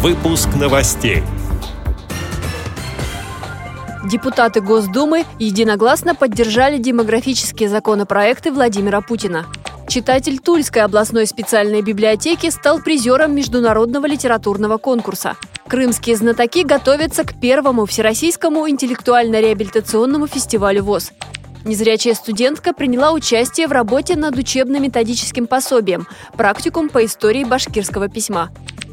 Выпуск новостей. Депутаты Госдумы единогласно поддержали демографические законопроекты Владимира Путина. Читатель Тульской областной специальной библиотеки стал призером международного литературного конкурса. Крымские знатоки готовятся к первому всероссийскому интеллектуально-реабилитационному фестивалю ВОЗ. Незрячая студентка приняла участие в работе над учебно-методическим пособием «Практикум по истории башкирского письма».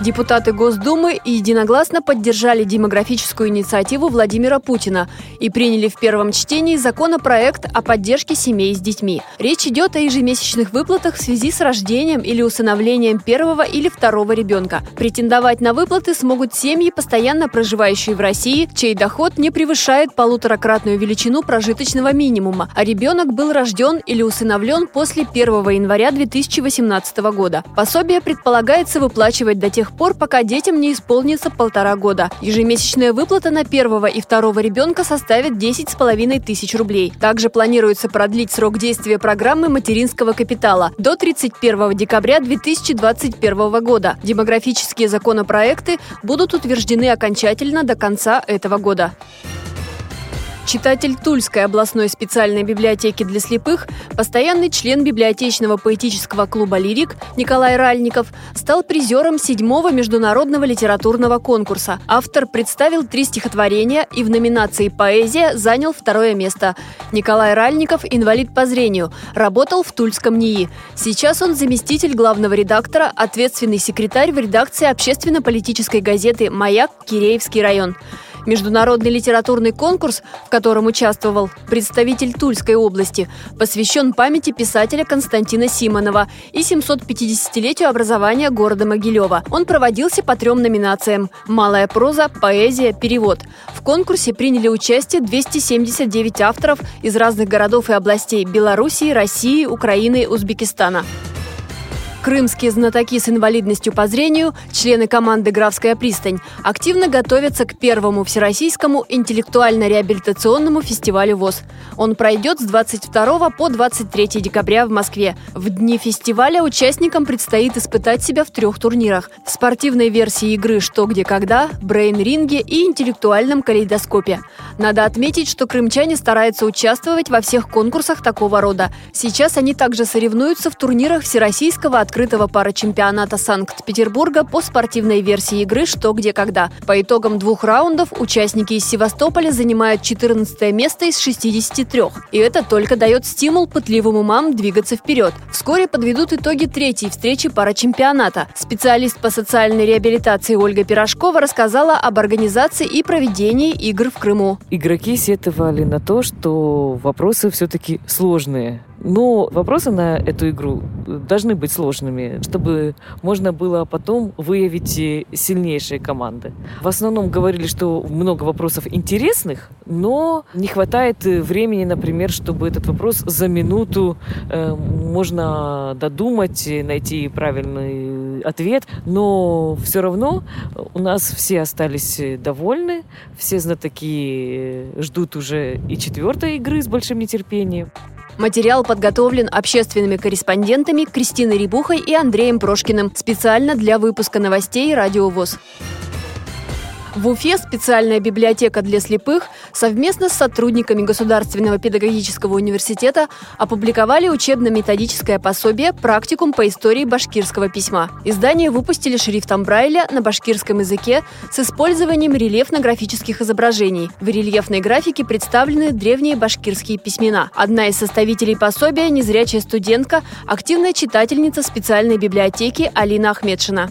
Депутаты Госдумы единогласно поддержали демографическую инициативу Владимира Путина и приняли в первом чтении законопроект о поддержке семей с детьми. Речь идет о ежемесячных выплатах в связи с рождением или усыновлением первого или второго ребенка. Претендовать на выплаты смогут семьи, постоянно проживающие в России, чей доход не превышает полуторакратную величину прожиточного минимума, а ребенок был рожден или усыновлен после 1 января 2018 года. Пособие предполагается выплачивать до тех пор, пока детям не исполнится полтора года. Ежемесячная выплата на первого и второго ребенка составит 10,5 тысяч рублей. Также планируется продлить срок действия программы материнского капитала до 31 декабря 2021 года. Демографические законопроекты будут утверждены окончательно до конца этого года. Читатель Тульской областной специальной библиотеки для слепых, постоянный член библиотечного поэтического клуба «Лирик» Николай Ральников стал призером седьмого международного литературного конкурса. Автор представил три стихотворения и в номинации «Поэзия» занял второе место. Николай Ральников – инвалид по зрению, работал в Тульском НИИ. Сейчас он заместитель главного редактора, ответственный секретарь в редакции общественно-политической газеты «Маяк. Киреевский район». Международный литературный конкурс, в котором участвовал представитель Тульской области, посвящен памяти писателя Константина Симонова и 750-летию образования города Могилева. Он проводился по трем номинациям – малая проза, поэзия, перевод. В конкурсе приняли участие 279 авторов из разных городов и областей Белоруссии, России, Украины, Узбекистана. Крымские знатоки с инвалидностью по зрению, члены команды «Графская пристань», активно готовятся к первому всероссийскому интеллектуально-реабилитационному фестивалю ВОЗ. Он пройдет с 22 по 23 декабря в Москве. В дни фестиваля участникам предстоит испытать себя в трех турнирах – в спортивной версии игры «Что, где, когда», брейн-ринге и интеллектуальном калейдоскопе. Надо отметить, что крымчане стараются участвовать во всех конкурсах такого рода. Сейчас они также соревнуются в турнирах Всероссийского открытого парачемпионата Санкт-Петербурга по спортивной версии игры «Что, где, когда». По итогам двух раундов участники из Севастополя занимают 14 место из 63. И это только дает стимул пытливым умам двигаться вперед. Вскоре подведут итоги третьей встречи парачемпионата. Специалист по социальной реабилитации Ольга Пирожкова рассказала об организации и проведении игр в Крыму. Игроки сетовали на то, что вопросы все-таки сложные. Но вопросы на эту игру должны быть сложными, чтобы можно было потом выявить сильнейшие команды. В основном говорили, что много вопросов интересных, но не хватает времени, например, чтобы этот вопрос за минуту э, можно додумать, найти правильный ответ. Но все равно у нас все остались довольны, все знатоки ждут уже и четвертой игры с большим нетерпением. Материал подготовлен общественными корреспондентами Кристиной Рибухой и Андреем Прошкиным специально для выпуска новостей «Радио ВОЗ». В Уфе специальная библиотека для слепых совместно с сотрудниками Государственного педагогического университета опубликовали учебно-методическое пособие «Практикум по истории башкирского письма». Издание выпустили шрифтом Брайля на башкирском языке с использованием рельефно-графических изображений. В рельефной графике представлены древние башкирские письмена. Одна из составителей пособия – незрячая студентка, активная читательница специальной библиотеки Алина Ахмедшина.